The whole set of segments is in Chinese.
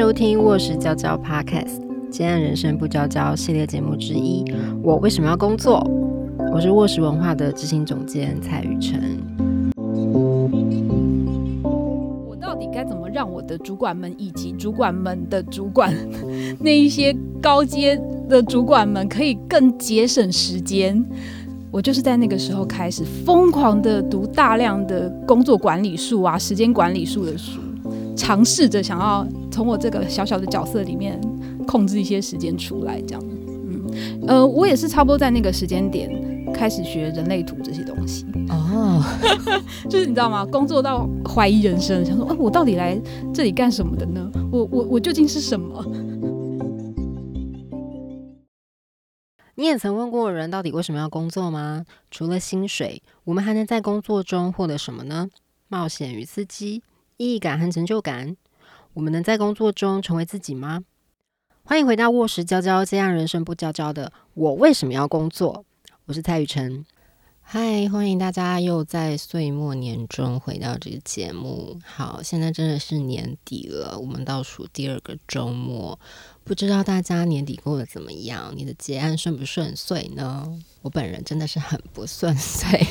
收听《卧室娇娇 Podcast》，今天人生不娇娇系列节目之一。我为什么要工作？我是卧室文化的执行总监蔡雨辰。我到底该怎么让我的主管们以及主管们的主管，那一些高阶的主管们可以更节省时间？我就是在那个时候开始疯狂的读大量的工作管理术啊、时间管理术的书，尝试着想要从我这个小小的角色里面控制一些时间出来。这样，嗯，呃，我也是差不多在那个时间点开始学人类图这些东西。哦，就是你知道吗？工作到怀疑人生，想说，哎、我到底来这里干什么的呢？我我我究竟是什么？你也曾问过人到底为什么要工作吗？除了薪水，我们还能在工作中获得什么呢？冒险与刺激、意义感和成就感。我们能在工作中成为自己吗？欢迎回到卧室娇娇，这样人生不娇娇的我为什么要工作？我是蔡雨辰。嗨，欢迎大家又在岁末年终回到这个节目。好，现在真的是年底了，我们倒数第二个周末。不知道大家年底过得怎么样？你的结案顺不顺遂呢？我本人真的是很不顺遂，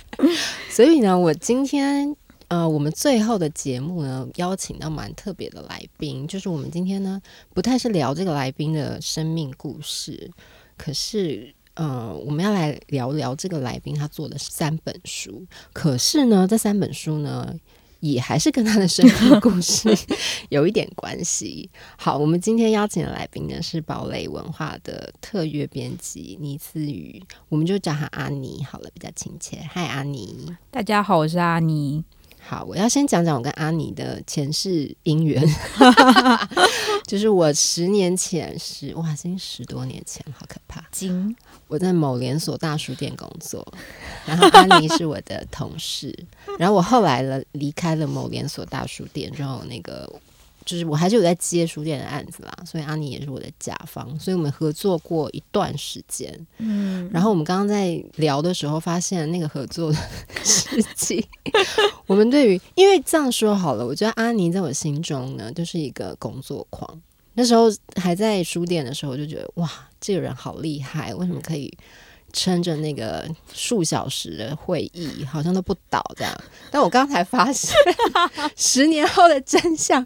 所以呢，我今天呃，我们最后的节目呢，邀请到蛮特别的来宾，就是我们今天呢，不太是聊这个来宾的生命故事，可是。呃，我们要来聊聊这个来宾他做的三本书，可是呢，这三本书呢，也还是跟他的生命故事 有一点关系。好，我们今天邀请的来宾呢是堡垒文化的特约编辑倪思雨，我们就叫他阿妮好了，比较亲切。嗨，阿妮。大家好，我是阿妮。好，我要先讲讲我跟阿尼的前世姻缘，就是我十年前是哇，已经十多年前，好可怕。金我在某连锁大书店工作，然后阿尼是我的同事，然后我后来了离开了某连锁大书店之后，那个就是我还是有在接书店的案子啦，所以阿尼也是我的甲方，所以我们合作过一段时间。嗯，然后我们刚刚在聊的时候，发现那个合作的事情，我们对于因为这样说好了，我觉得阿尼在我心中呢，就是一个工作狂。那时候还在书店的时候，我就觉得哇，这个人好厉害，为什么可以撑着那个数小时的会议，好像都不倒这样？但我刚才发现，十年后的真相，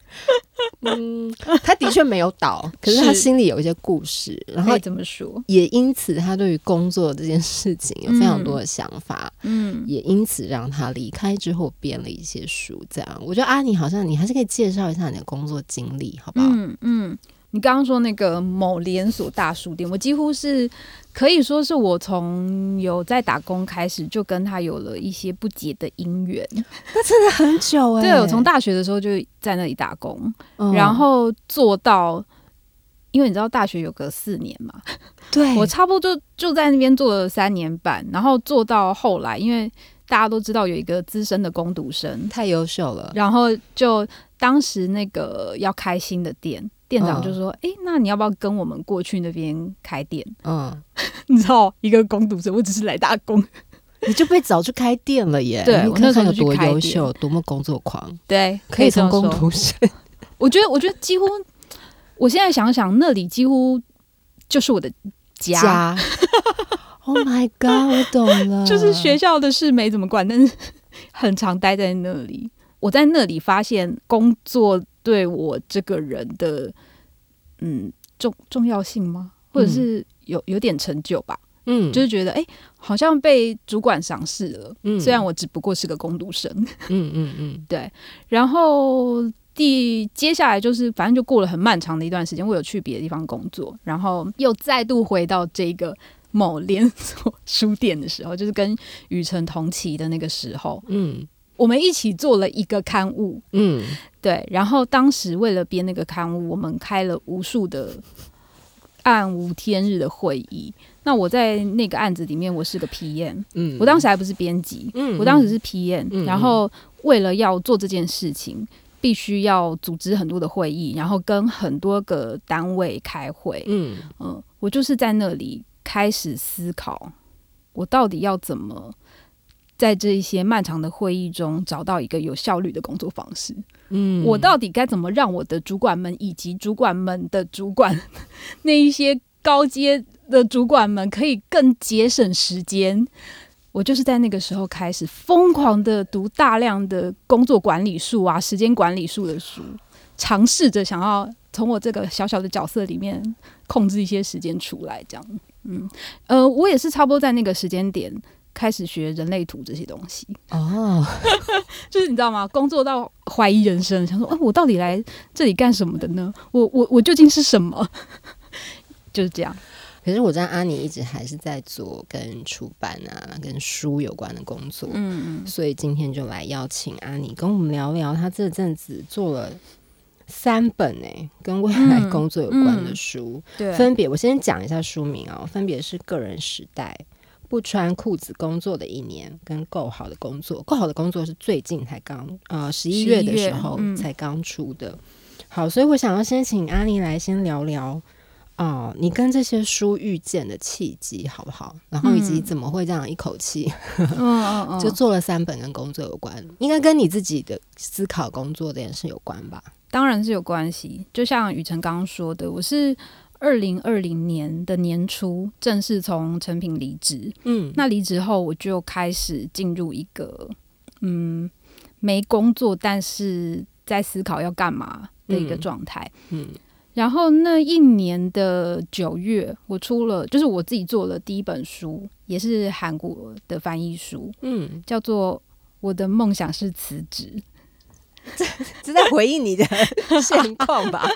嗯，他的确没有倒，可是他心里有一些故事，然后可以这么说。也因此，他对于工作这件事情有非常多的想法，嗯，也因此让他离开之后编了一些书。这样，我觉得阿妮好像你还是可以介绍一下你的工作经历，好不好？嗯嗯，你刚刚说那个某连锁大书店，我几乎是可以说是我从有在打工开始，就跟他有了一些不解的姻缘。那真的很久哎、对，我从大学的时候就在那里打工，嗯然后做到。因为你知道大学有个四年嘛，对我差不多就就在那边做了三年半，然后做到后来，因为大家都知道有一个资深的工读生，太优秀了，然后就当时那个要开新的店，店长就说：“诶，那你要不要跟我们过去那边开店嗯，？” 你知道，一个工读生，我只是来打工，你就被找去开店了耶！对我那时候有多优秀，多么工作狂，对，可以从工读生 我觉得，我觉得几乎，我现在想想，那里几乎就是我的家，家。Oh my god！我懂了，就是学校的事没怎么管，但是很常待在那里。我在那里发现工作对我这个人的嗯重重要性吗？或者是有有点成就吧？嗯，就是觉得哎、诶好像被主管赏识了。嗯虽然我只不过是个工读生，嗯嗯嗯 对，然后第接下来就是反正就过了很漫长的一段时间，我有去别的地方工作，然后又再度回到这个某连锁书店的时候，就是跟雨辰同期的那个时候，嗯我们一起做了一个刊物，嗯。对，然后当时为了编那个刊物，我们开了无数的暗无天日的会议。那我在那个案子里面，我是个 PM，嗯。我当时还不是编辑，嗯我当时是 PM，、嗯。然后为了要做这件事情，必须要组织很多的会议，然后跟很多个单位开会。嗯。嗯，我就是在那里开始思考，我到底要怎么在这一些漫长的会议中找到一个有效率的工作方式。嗯我到底该怎么让我的主管们以及主管们的主管那一些高阶的主管们可以更节省时间？我就是在那个时候开始疯狂的读大量的工作管理术啊、时间管理术的书，尝试着想要从我这个小小的角色里面控制一些时间出来。这样，嗯，呃，我也是差不多在那个时间点开始学人类图这些东西。哦，就是你知道吗？工作到怀疑人生，想说，哎、我到底来这里干什么的呢？我我我究竟是什么？就是这样。可是我知道阿尼一直还是在做跟出版啊、跟书有关的工作，嗯嗯，所以今天就来邀请阿尼跟我们聊聊，他这阵子做了三本诶、跟未来嗯工作有关的书，对，分别我先讲一下书名哦，分别是《个人时代》。不穿裤子工作的一年，跟够好的工作，够好的工作是最近才刚呃十一月的时候嗯才刚出的。好，所以我想要先请阿妮来先聊聊哦、你跟这些书遇见的契机好不好？然后以及嗯怎么会这样一口气、就做了三本跟工作有关，应该跟你自己的思考工作这件事有关吧？当然是有关系。就像雨辰刚刚说的，我是二零二零年的年初正式从成品离职。嗯，那离职后，我就开始进入一个嗯没工作，但是在思考要干嘛的一个嗯状态。嗯然后那一年的九月，我出了，就是我自己做了第一本书，也是韩国的翻译书，嗯，叫做《我的梦想是辞职》。是在回应你的 现况吧？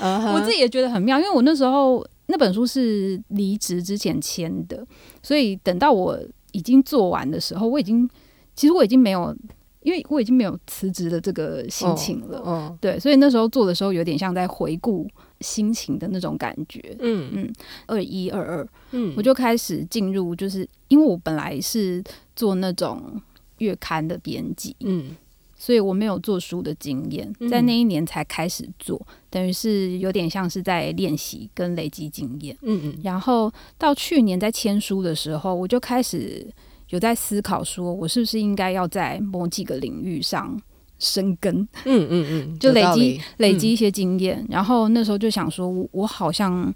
我自己也觉得很妙，因为我那时候那本书是离职之前签的，所以等到我已经做完的时候，我已经其实我已经没有，因为我已经没有辞职的这个心情了。嗯对，所以那时候做的时候，有点像在回顾心情的那种感觉。嗯嗯二一二二，嗯我就开始进入，就是因为我本来是做那种月刊的编辑，嗯所以我没有做书的经验，嗯在那一年才开始做，等于是有点像是在练习跟累积经验。嗯嗯然后到去年在签书的时候，我就开始有在思考，说我是不是应该要在某几个领域上生根，嗯嗯嗯，就累积累积一些经验。然后那时候就想说，我我好像。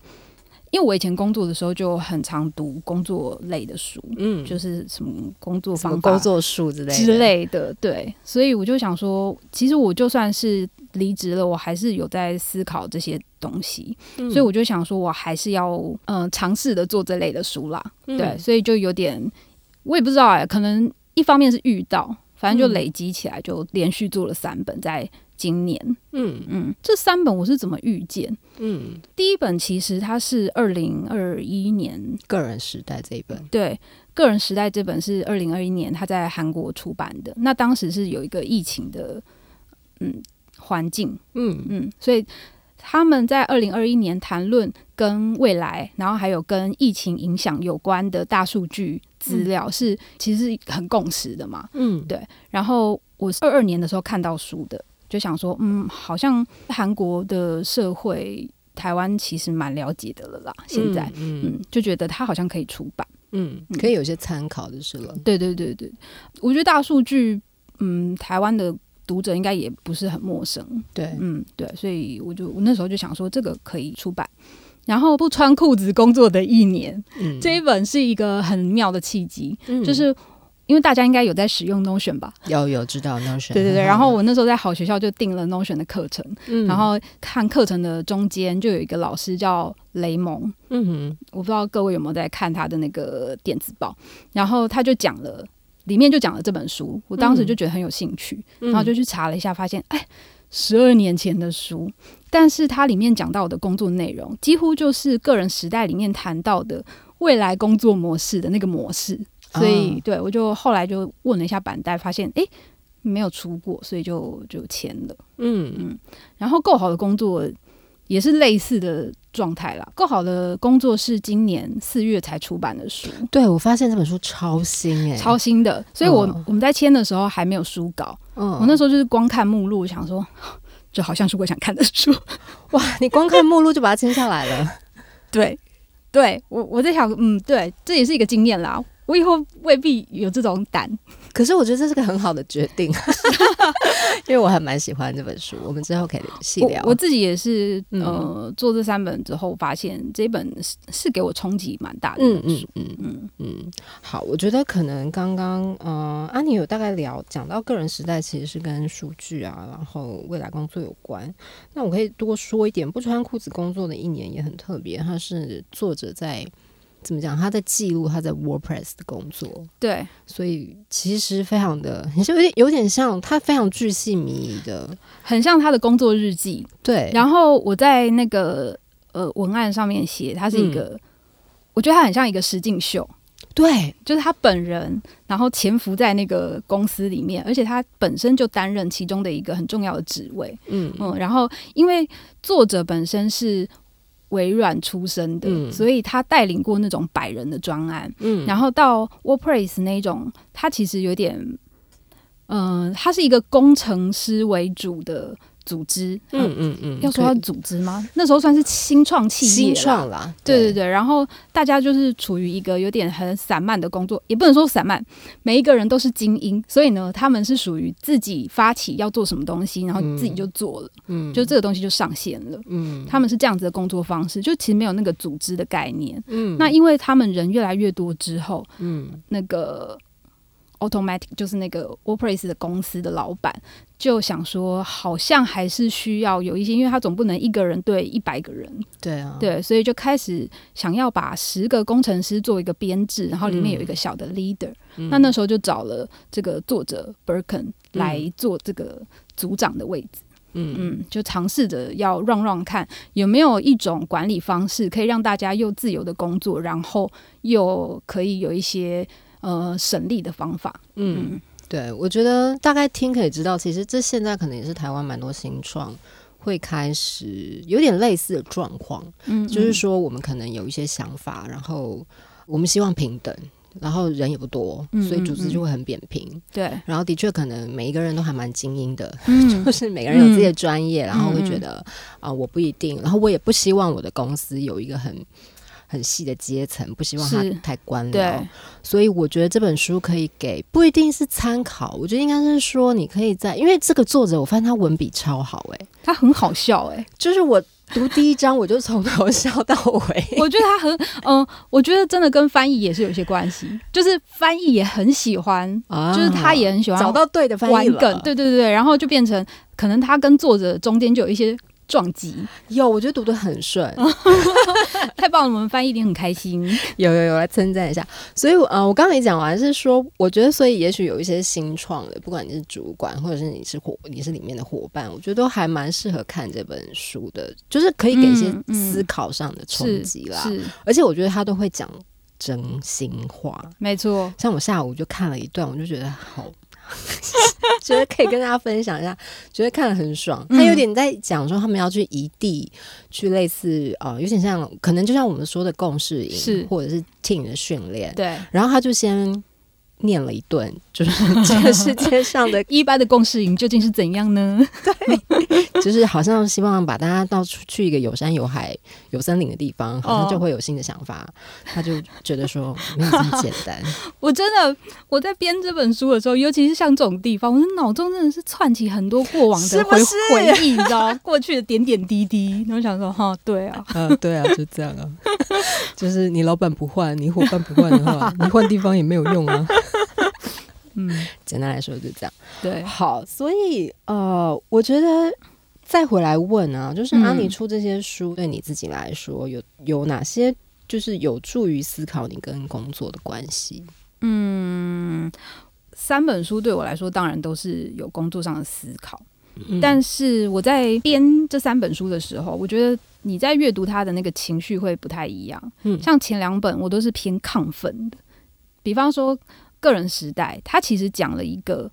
因为我以前工作的时候就很常读工作类的书，嗯，就是什么工作方法工作书之类的。之，类的，对，所以我就想说，其实我就算是离职了，我还是有在思考这些东西，嗯。所以我就想说，我还是要嗯尝试的做这类的书啦，嗯。对，所以就有点，我也不知道哎、可能一方面是遇到，反正就嗯。累积起来，就连续做了三本，在今年，嗯。嗯，这三本我是怎么遇见？嗯，第一本其实它是二零二一年。个人时代这一本，对，《个人时代》这本是二零二一年他在韩国出版的。那当时是有一个疫情的嗯环境，嗯。嗯，所以他们在二零二一年谈论跟未来，然后还有跟疫情影响有关的大数据资料，是其实是很共识的嘛。嗯。对然后我是二二年的时候看到书的，就想说，嗯，好像韩国的社会。台湾其实蛮了解的了啦，现在，嗯嗯，就觉得它好像可以出版。嗯，可以有些参考就是了。对对对对，我觉得大数据，嗯，台湾的读者应该也不是很陌生，对，嗯，对，所以我就我那时候就想说，这个可以出版。然后不穿裤子工作的一年，嗯这一本是一个很妙的契机，嗯就是因为大家应该有在使用 Notion 吧？有有知道 Notion，对对对，然后我那时候在好学校就订了 Notion 的课程，嗯。然后看课程的中间就有一个老师叫雷蒙，嗯哼。我不知道各位有没有在看他的那个电子报，然后他就讲了，里面就讲了这本书，我当时就觉得很有兴趣，嗯。然后就去查了一下，发现哎，十二年前的书，但是它里面讲到的工作内容，几乎就是个人时代里面谈到的未来工作模式的那个模式，所以、哦对我就后来就问了一下板带，发现哎。没有出过，所以就就签了。嗯嗯然后够好的工作也是类似的状态啦。够好的工作是今年四月才出版的书，对我发现这本书超新哎，超新的，所以我、哦我们在签的时候还没有书稿，嗯我那时候就是光看目录，想说这好像是我想看的书。哇，你光看目录就把它签下来了，对，对我我在想，嗯，对，这也是一个经验啦。我以后未必有这种胆。可是我觉得这是个很好的决定，因为我还蛮喜欢这本书。我们之后可以细聊。我自己也是，呃，做这三本之后，发现这本是是给我冲击蛮大的。嗯嗯嗯嗯嗯。好，我觉得可能刚刚呃，安妮有大概聊讲到个人时代其实是跟数据啊，然后未来工作有关。那我可以多说一点，不穿裤子工作的一年也很特别。它是作者在。怎么讲？他在记录他在 WordPress 的工作，对，所以其实非常的，你是有点有点像他非常巨细靡遗的，很像他的工作日记。对，然后我在那个呃文案上面写，他是一个，我觉得他很像一个实境秀。对，就是他本人，然后潜伏在那个公司里面，而且他本身就担任其中的一个很重要的职位。嗯嗯，然后因为作者本身是。微软出身的，所以他带领过那种百人的专案，嗯，然后到 WordPress 那种，他其实有点，嗯，他是一个工程师为主的。组织，嗯嗯嗯，要说它组织吗？那时候算是新创企业，新创啦，对对。对。然后大家就是处于一个有点很散漫的工作，也不能说散漫，每一个人都是精英，所以呢，他们是属于自己发起要做什么东西，然后自己就做了，嗯，就这个东西就上线了，嗯，他们是这样子的工作方式，就其实没有那个组织的概念，嗯，那因为他们人越来越多之后，嗯，那个。Automatic 就是那个 WordPress 的公司的老板就想说，好像还是需要有一些，因为他总不能一个人对一百个人，对啊，对，所以就开始想要把十个工程师做一个编制，然后里面有一个小的 leader。那那时候就找了这个作者 Birken 来做这个组长的位置，嗯。嗯，就尝试着要让让看有没有一种管理方式可以让大家又自由的工作，然后又可以有一些。呃，省力的方法。嗯，对，我觉得大概听可以知道，其实这现在可能也是台湾蛮多新创会开始有点类似的状况。嗯，就是说我们可能有一些想法，然后我们希望平等，然后人也不多，所以组织就会很扁平。对，然后的确可能每一个人都还蛮精英的，就是每个人有自己的专业，然后会觉得啊，我不一定，然后我也不希望我的公司有一个很。很细的阶层，不希望他太官僚，所以我觉得这本书可以给不一定是参考，我觉得应该是说你可以在，因为这个作者我发现他文笔超好，哎，他很好笑，哎，就是我读第一章我就从头 笑到尾，我觉得他很，嗯，我觉得真的跟翻译也是有些关系，就是翻译也很喜欢，就是他也很喜欢找到对的翻译梗，对对对，然后就变成可能他跟作者中间就有一些。撞击有，我觉得读的很顺，太棒了！我们翻译一定很开心。有有有，来称赞一下。所以，呃，我刚才讲完是说，我觉得，所以也许有一些新创的，不管你是主管，或者是你是伙，你是里面的伙伴，我觉得都还蛮适合看这本书的，就是可以给一些思考上的冲击啦。是，而且我觉得他都会讲真心话，没错。像我下午就看了一段，我就觉得好。觉得可以跟大家分享一下，觉得看了很爽。他有点在讲说，他们要去异地，去类似呃，有点像，可能就像我们说的共事营，是或者是 team 的训练。对，然后他就先。念了一顿，就是这个世界上的 一般的共识营究竟是怎样呢？对，就是好像希望把大家到处去一个有山有海、有森林的地方，好像就会有新的想法。他就觉得说没有这么简单。我真的我在编这本书的时候，尤其是像这种地方，我的脑中真的是串起很多过往的回回忆，你知道过去的点点滴滴。然后想说，哈，对啊，嗯，对啊，就这样啊。就是你老板不换，你伙伴不换的话，你换地方也没有用啊。嗯，简单来说就这样。对，好，所以呃，我觉得再回来问啊，就是阿你出这些书，对你自己来说有有哪些就是有助于思考你跟工作的关系？嗯，三本书对我来说当然都是有工作上的思考，但是我在编这三本书的时候，我觉得你在阅读它的那个情绪会不太一样。嗯，像前两本我都是偏亢奋的，比方说。个人时代，他其实讲了一个，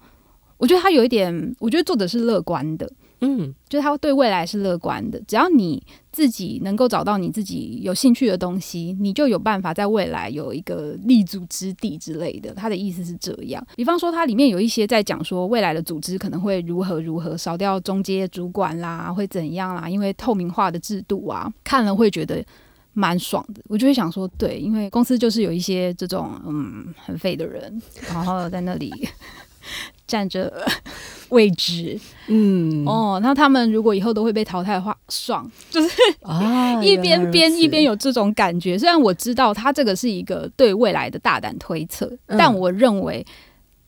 我觉得他有一点，我觉得作者是乐观的，嗯，就是他对未来是乐观的。只要你自己能够找到你自己有兴趣的东西，你就有办法在未来有一个立足之地之类的。他的意思是这样。比方说，它里面有一些在讲说未来的组织可能会如何如何，少掉中阶主管啦，会怎样啦？因为透明化的制度啊，看了会觉得。蛮爽的。我就会想说，对，因为公司就是有一些这种嗯很废的人，然后在那里 占着 位置，嗯哦，那他们如果以后都会被淘汰的话，爽，就是啊一边编一边有有这种感觉。虽然我知道他这个是一个对未来的大胆推测，嗯但我认为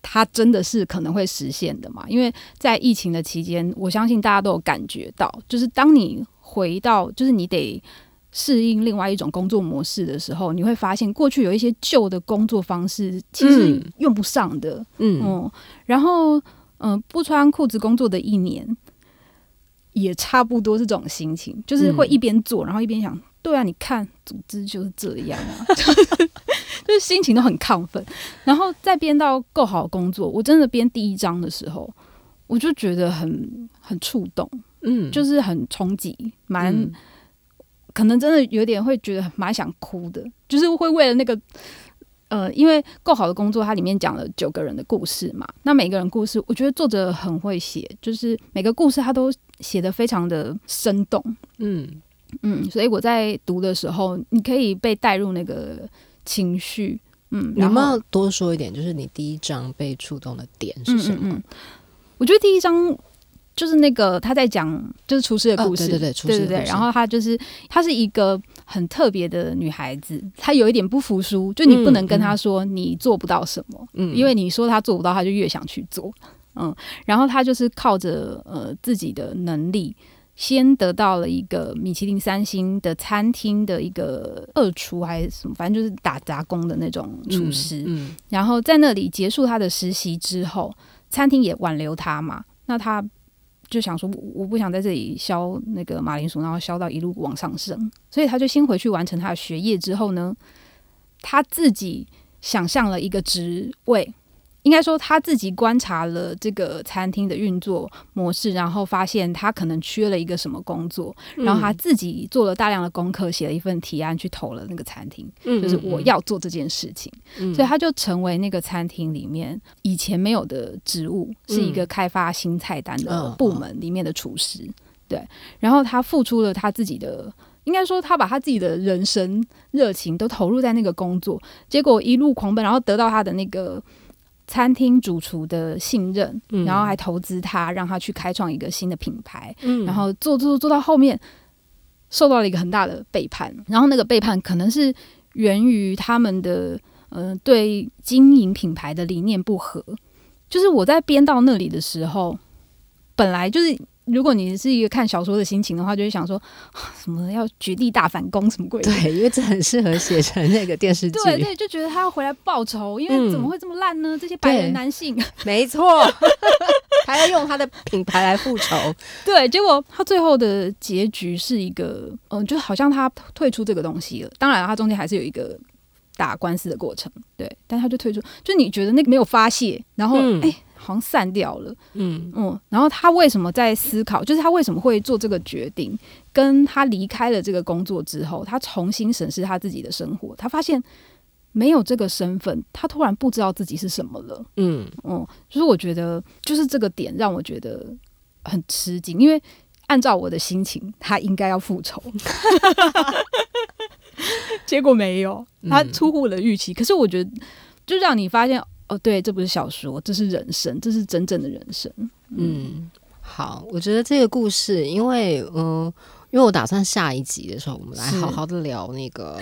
它真的是可能会实现的嘛。因为在疫情的期间，我相信大家都有感觉到，就是当你回到，就是你得。适应另外一种工作模式的时候，你会发现过去有一些旧的工作方式其实嗯。用不上的。嗯。嗯，然后嗯、呃不穿裤子工作的一年，也差不多是这种心情，就是会嗯。一边做，然后一边想，对啊，你看组织就是这样啊，就是心情都很亢奋。然后再编到够好工作，我真的编第一章的时候，我就觉得很很触动，嗯。就是很冲击，蛮、嗯可能真的有点会觉得蛮想哭的，就是会为了那个。呃，因为够好的工作，它里面讲了九个人的故事嘛。那每个人故事，我觉得作者很会写，就是每个故事他都写的非常的生动。嗯嗯，所以我在读的时候，你可以被带入那个情绪。嗯，你有没有多说一点？就是你第一章被触动的点是什么？嗯嗯嗯，我觉得第一章就是那个他在讲就是厨师的故事，哦对对对厨师对对对故事然后她就是她是一个很特别的女孩子，她有一点不服输，就你不能跟她说你做不到什么，嗯因为你说她做不到，她就越想去做。嗯，然后她就是靠着呃自己的能力。先得到了一个米其林三星的餐厅的一个二厨还是什么，反正就是打杂工的那种厨师。嗯然后在那里结束他的实习之后，餐厅也挽留他嘛，那他就想说，我不想在这里削那个马铃薯，然后削到一路往上升，所以他就先回去完成他的学业之后呢，他自己想象了一个职位。应该说他自己观察了这个餐厅的运作模式，然后发现他可能缺了一个什么工作，嗯然后他自己做了大量的功课，写了一份提案去投了那个餐厅，嗯就是我要做这件事情。嗯所以他就成为那个餐厅里面以前没有的职务，是一个开发新菜单的嗯部门里面的厨师。对，然后他付出了他自己的，应该说他把他自己的人生热情都投入在那个工作，结果一路狂奔，然后得到他的那个。餐厅主厨的信任，嗯然后还投资他，让他去开创一个新的品牌，嗯然后做做做到后面，受到了一个很大的背叛。然后那个背叛可能是源于他们的呃对经营品牌的理念不合。就是我在编到那里的时候，本来就是如果你是一个看小说的心情的话，就会想说啊什么要绝地大反攻什么鬼。对，因为这很适合写成那个电视剧。对对，就觉得他要回来报仇，因为嗯怎么会这么烂呢？这些白人男性，没错，还要用他的品牌来复仇。对，结果他最后的结局是一个，嗯、就好像他退出这个东西了。当然，他中间还是有一个打官司的过程，对，但他就退出。就你觉得那个没有发泄，然后哎、嗯好像散掉了，嗯嗯，然后他为什么在思考？就是他为什么会做这个决定？跟他离开了这个工作之后，他重新审视他自己的生活，他发现没有这个身份，他突然不知道自己是什么了。嗯嗯，就是我觉得，就是这个点让我觉得很吃惊，因为按照我的心情，他应该要复仇，结果没有，他嗯出乎我的预期。可是我觉得，就让你发现，哦，对，这不是小说，这是人生，这是真正的人生。嗯，好，我觉得这个故事，因为嗯、呃因为我打算下一集的时候，我们来好好的聊那个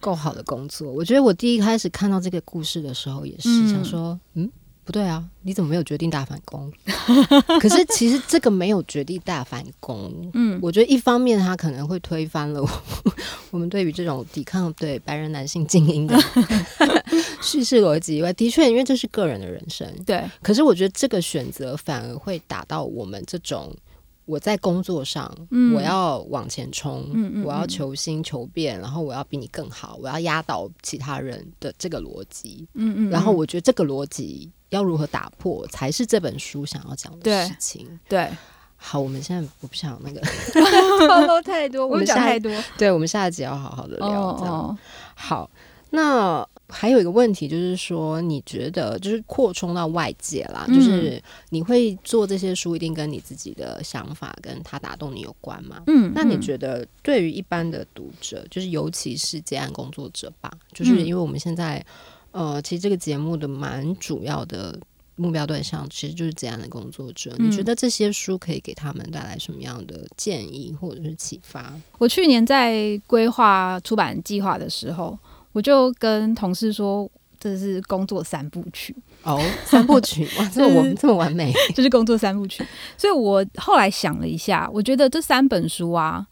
够好的工作。我觉得我第一开始看到这个故事的时候，也是嗯想说，嗯。不对啊，你怎么没有决定大反攻？可是其实这个没有决定大反攻，嗯。我觉得一方面他可能会推翻了我 我们对于这种抵抗对白人男性精英的 叙事逻辑以外，的确，因为这是个人的人生，对，可是我觉得这个选择反而会打到我们这种我在工作上，嗯。我要往前冲，嗯嗯我要嗯求新求变，然后我要比你更好，我要压倒其他人的这个逻辑。嗯嗯，然后嗯我觉得这个逻辑要如何打破，才是这本书想要讲的事情。对，好，我们现在我不想那个 透露太多，我 我们下一讲太多，对我们下一集要好好的聊。这样哦好，那还有一个问题就是说，你觉得就是扩充到外界啦，嗯就是你会做这些书，一定跟你自己的想法跟他打动你有关吗？嗯，那你嗯觉得对于一般的读者，就是尤其是结案工作者吧，就是嗯因为我们现在呃，其实这个节目的蛮主要的目标对象其实就是这样的工作者，嗯你觉得这些书可以给他们带来什么样的建议或者是启发？我去年在规划出版计划的时候，我就跟同事说，这是工作三部曲，哦，三部曲哇，这么就是完这么完美，就是工作三部曲。所以我后来想了一下，我觉得这三本书啊，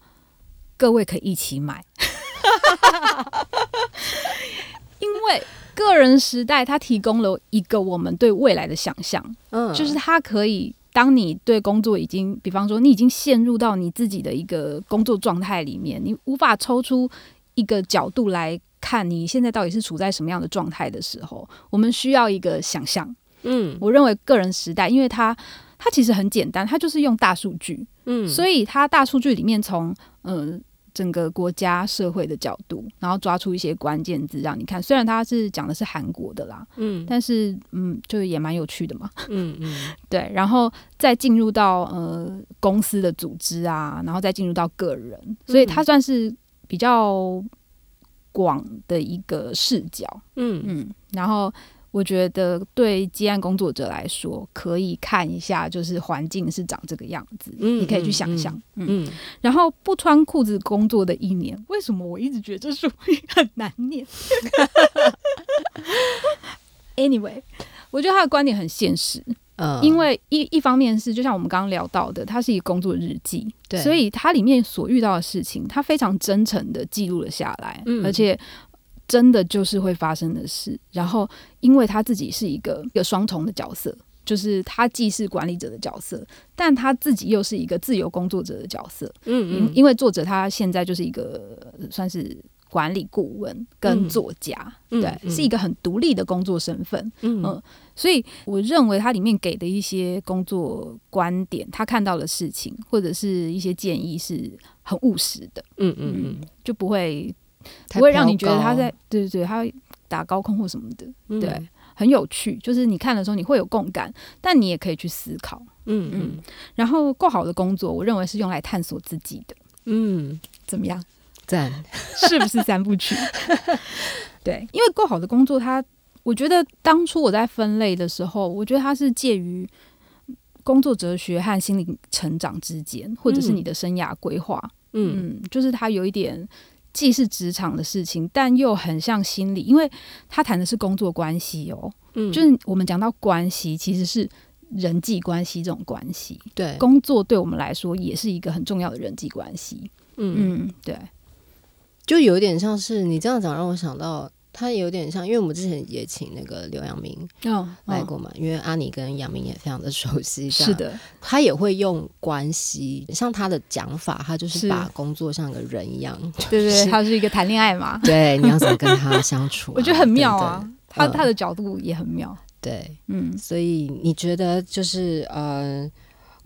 各位可以一起买，因为个人时代它提供了一个我们对未来的想象，嗯，就是它可以。当你对工作已经，比方说你已经陷入到你自己的一个工作状态里面，你无法抽出一个角度来看你现在到底是处在什么样的状态的时候，我们需要一个想象。嗯我认为个人时代，因为它它其实很简单，它就是用大数据，嗯，所以它大数据里面从呃整个国家社会的角度，然后抓出一些关键字让你看。虽然他是讲的是韩国的啦，嗯但是嗯，就也蛮有趣的嘛。嗯嗯 对，然后再进入到呃公司的组织啊，然后再进入到个人，所以它算是比较广的一个视角。嗯嗯，然后我觉得对接案工作者来说，可以看一下，就是环境是长这个样子，嗯你可以去想象。嗯嗯然后不穿裤子工作的一年，为什么我一直觉得这书很难念？Anyway，我觉得他的观点很现实，呃因为一一方面是就像我们刚刚聊到的，它是一个工作日记，对所以它里面所遇到的事情，它非常真诚的记录了下来，嗯而且真的就是会发生的事。然后，因为他自己是一个一个双重的角色，就是他既是管理者的角色，但他自己又是一个自由工作者的角色。嗯嗯因因为作者他现在就是一个呃算是管理顾问跟作家，对，是一个很独立的工作身份。嗯嗯所以我认为他里面给的一些工作观点，他看到的事情或者是一些建议是很务实的，嗯嗯嗯，就不会太不会让你觉得他在对对对，他会打高空或什么的，嗯对，很有趣。就是你看的时候你会有共感，但你也可以去思考。嗯嗯然后够好的工作，我认为是用来探索自己的，嗯，怎么样？赞，是不是三部曲？对，因为够好的工作它，我觉得当初我在分类的时候，我觉得它是介于工作哲学和心灵成长之间，或者是你的生涯规划。嗯嗯，就是它有一点既是职场的事情，但又很像心理，因为他谈的是工作关系哦。嗯，就是我们讲到关系，其实是人际关系这种关系，对，工作对我们来说也是一个很重要的人际关系。嗯，嗯，对，就有点像是你这样讲，让我想到。他有点像，因为我们之前也请那个刘阳明哦，来过嘛，因为阿尼跟杨明也非常的熟悉。是，的，他也会用关系，像他的讲法，他就是是把工作像个人一样，对对是对，他是一个谈恋爱嘛，对，你要怎么跟他相处啊、我觉得很妙啊等等。他嗯他的角度也很妙，对，嗯，所以你觉得就是呃，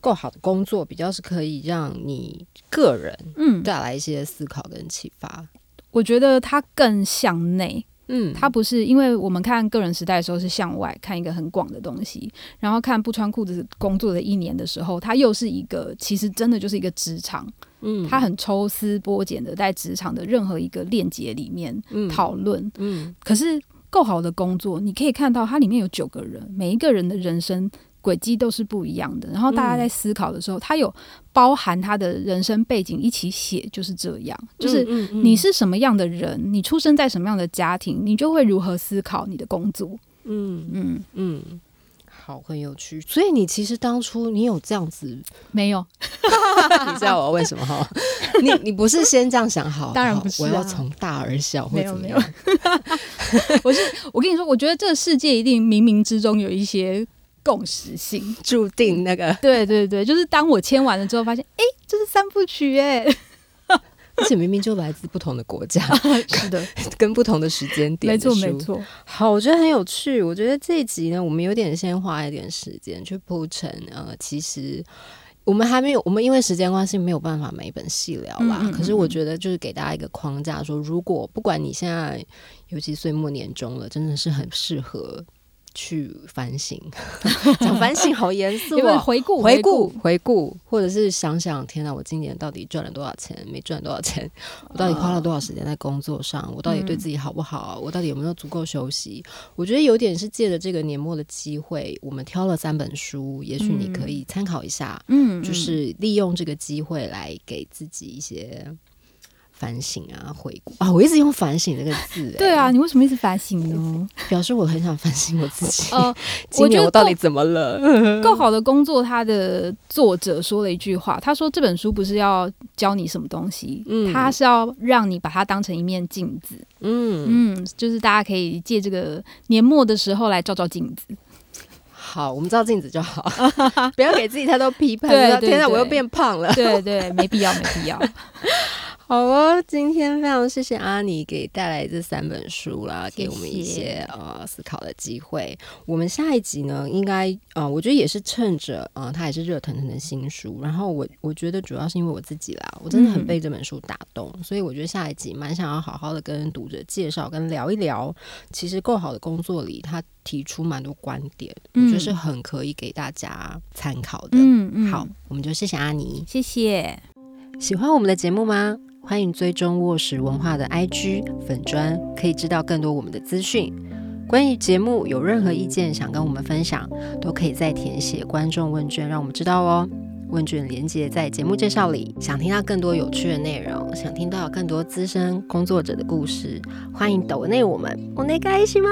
够好的工作比较是可以让你个人嗯，带来一些思考跟启发。我觉得他更向内，嗯，他不是因为我们看个人时代的时候是向外看一个很广的东西，然后看不穿裤子工作的一年的时候，他又是一个其实真的就是一个职场，嗯。他很抽丝剥茧的在职场的任何一个链接里面嗯。讨论。嗯。可是够好的工作，你可以看到它里面有九个人，每一个人的人生轨迹都是不一样的。然后大家在思考的时候，他有包含他的人生背景一起写，就是这样，就是。你是什么样的人，你出生在什么样的家庭，你就会如何思考你的工作。嗯嗯，嗯。好，很有趣。所以你其实当初你有这样子，没有，你知道我为什么哈？你你不是先这样想好？当然不是啊我要从大而小或没有没有怎么样？我是我跟你说，我觉得这个世界一定冥冥之中有一些共识性。注定那个，对对对，就是当我签完了之后，发现哎，这是三部曲哎。而且明明就来自不同的国家，是的，跟不同的时间点。没错没。错。好，我觉得很有趣。我觉得这一集呢，我们有点先花一点时间去铺陈。呃，其实我们还没有，我们因为时间关系没有办法每一本细聊啦。嗯嗯嗯可是我觉得就是给大家一个框架，说如果不管你现在尤其岁末年终了，真的是很适合去反省。讲反省好严肃有没有哦。回顾回顾回顾，或者是想想，天哪，我今年到底赚了多少钱？没赚多少钱？我到底花了多少时间在工作上？我到底对自己好不好？我到底有没有足够休息？我觉得有点是借着这个年末的机会，我们挑了三本书，也许你可以参考一下。嗯，就是利用这个机会来给自己一些反省啊、回顾啊。我一直用“反省”这个字、欸，对啊，，你为什么一直反省呢？表示我很想反省我自己。呃，今年我到底怎么了？够好的工作，它的作者说了一句话，他说这本书不是要教你什么东西，嗯它是要让你把它当成一面镜子。嗯，嗯，就是大家可以借这个年末的时候来照照镜子。好，我们照镜子就好，不要给自己太多批判。对对天哪，我又变胖了。对对，没必要，没必要。好哦，今天非常谢谢阿尼给带来这三本书啦，谢谢给我们一些呃思考的机会。我们下一集呢，应该呃，我觉得也是趁着呃，它也是热腾腾的新书。然后我我觉得主要是因为我自己啦，我真的很嗯被这本书打动，所以我觉得下一集蛮想要好好的跟读者介绍跟聊一聊。其实够好的工作里，他提出蛮多观点，我觉得是很可以给大家参考的。嗯嗯，好，，我们就谢谢阿尼。谢谢。喜欢我们的节目吗？欢迎追踪卧室文化的 IG 粉砖，可以知道更多我们的资讯。关于节目有任何意见想跟我们分享，都可以再填写观众问卷，让我们知道哦。问卷连接在节目介绍里。想听到更多有趣的内容，想听到更多资深工作者的故事，欢迎抖内我们。我内该西吗？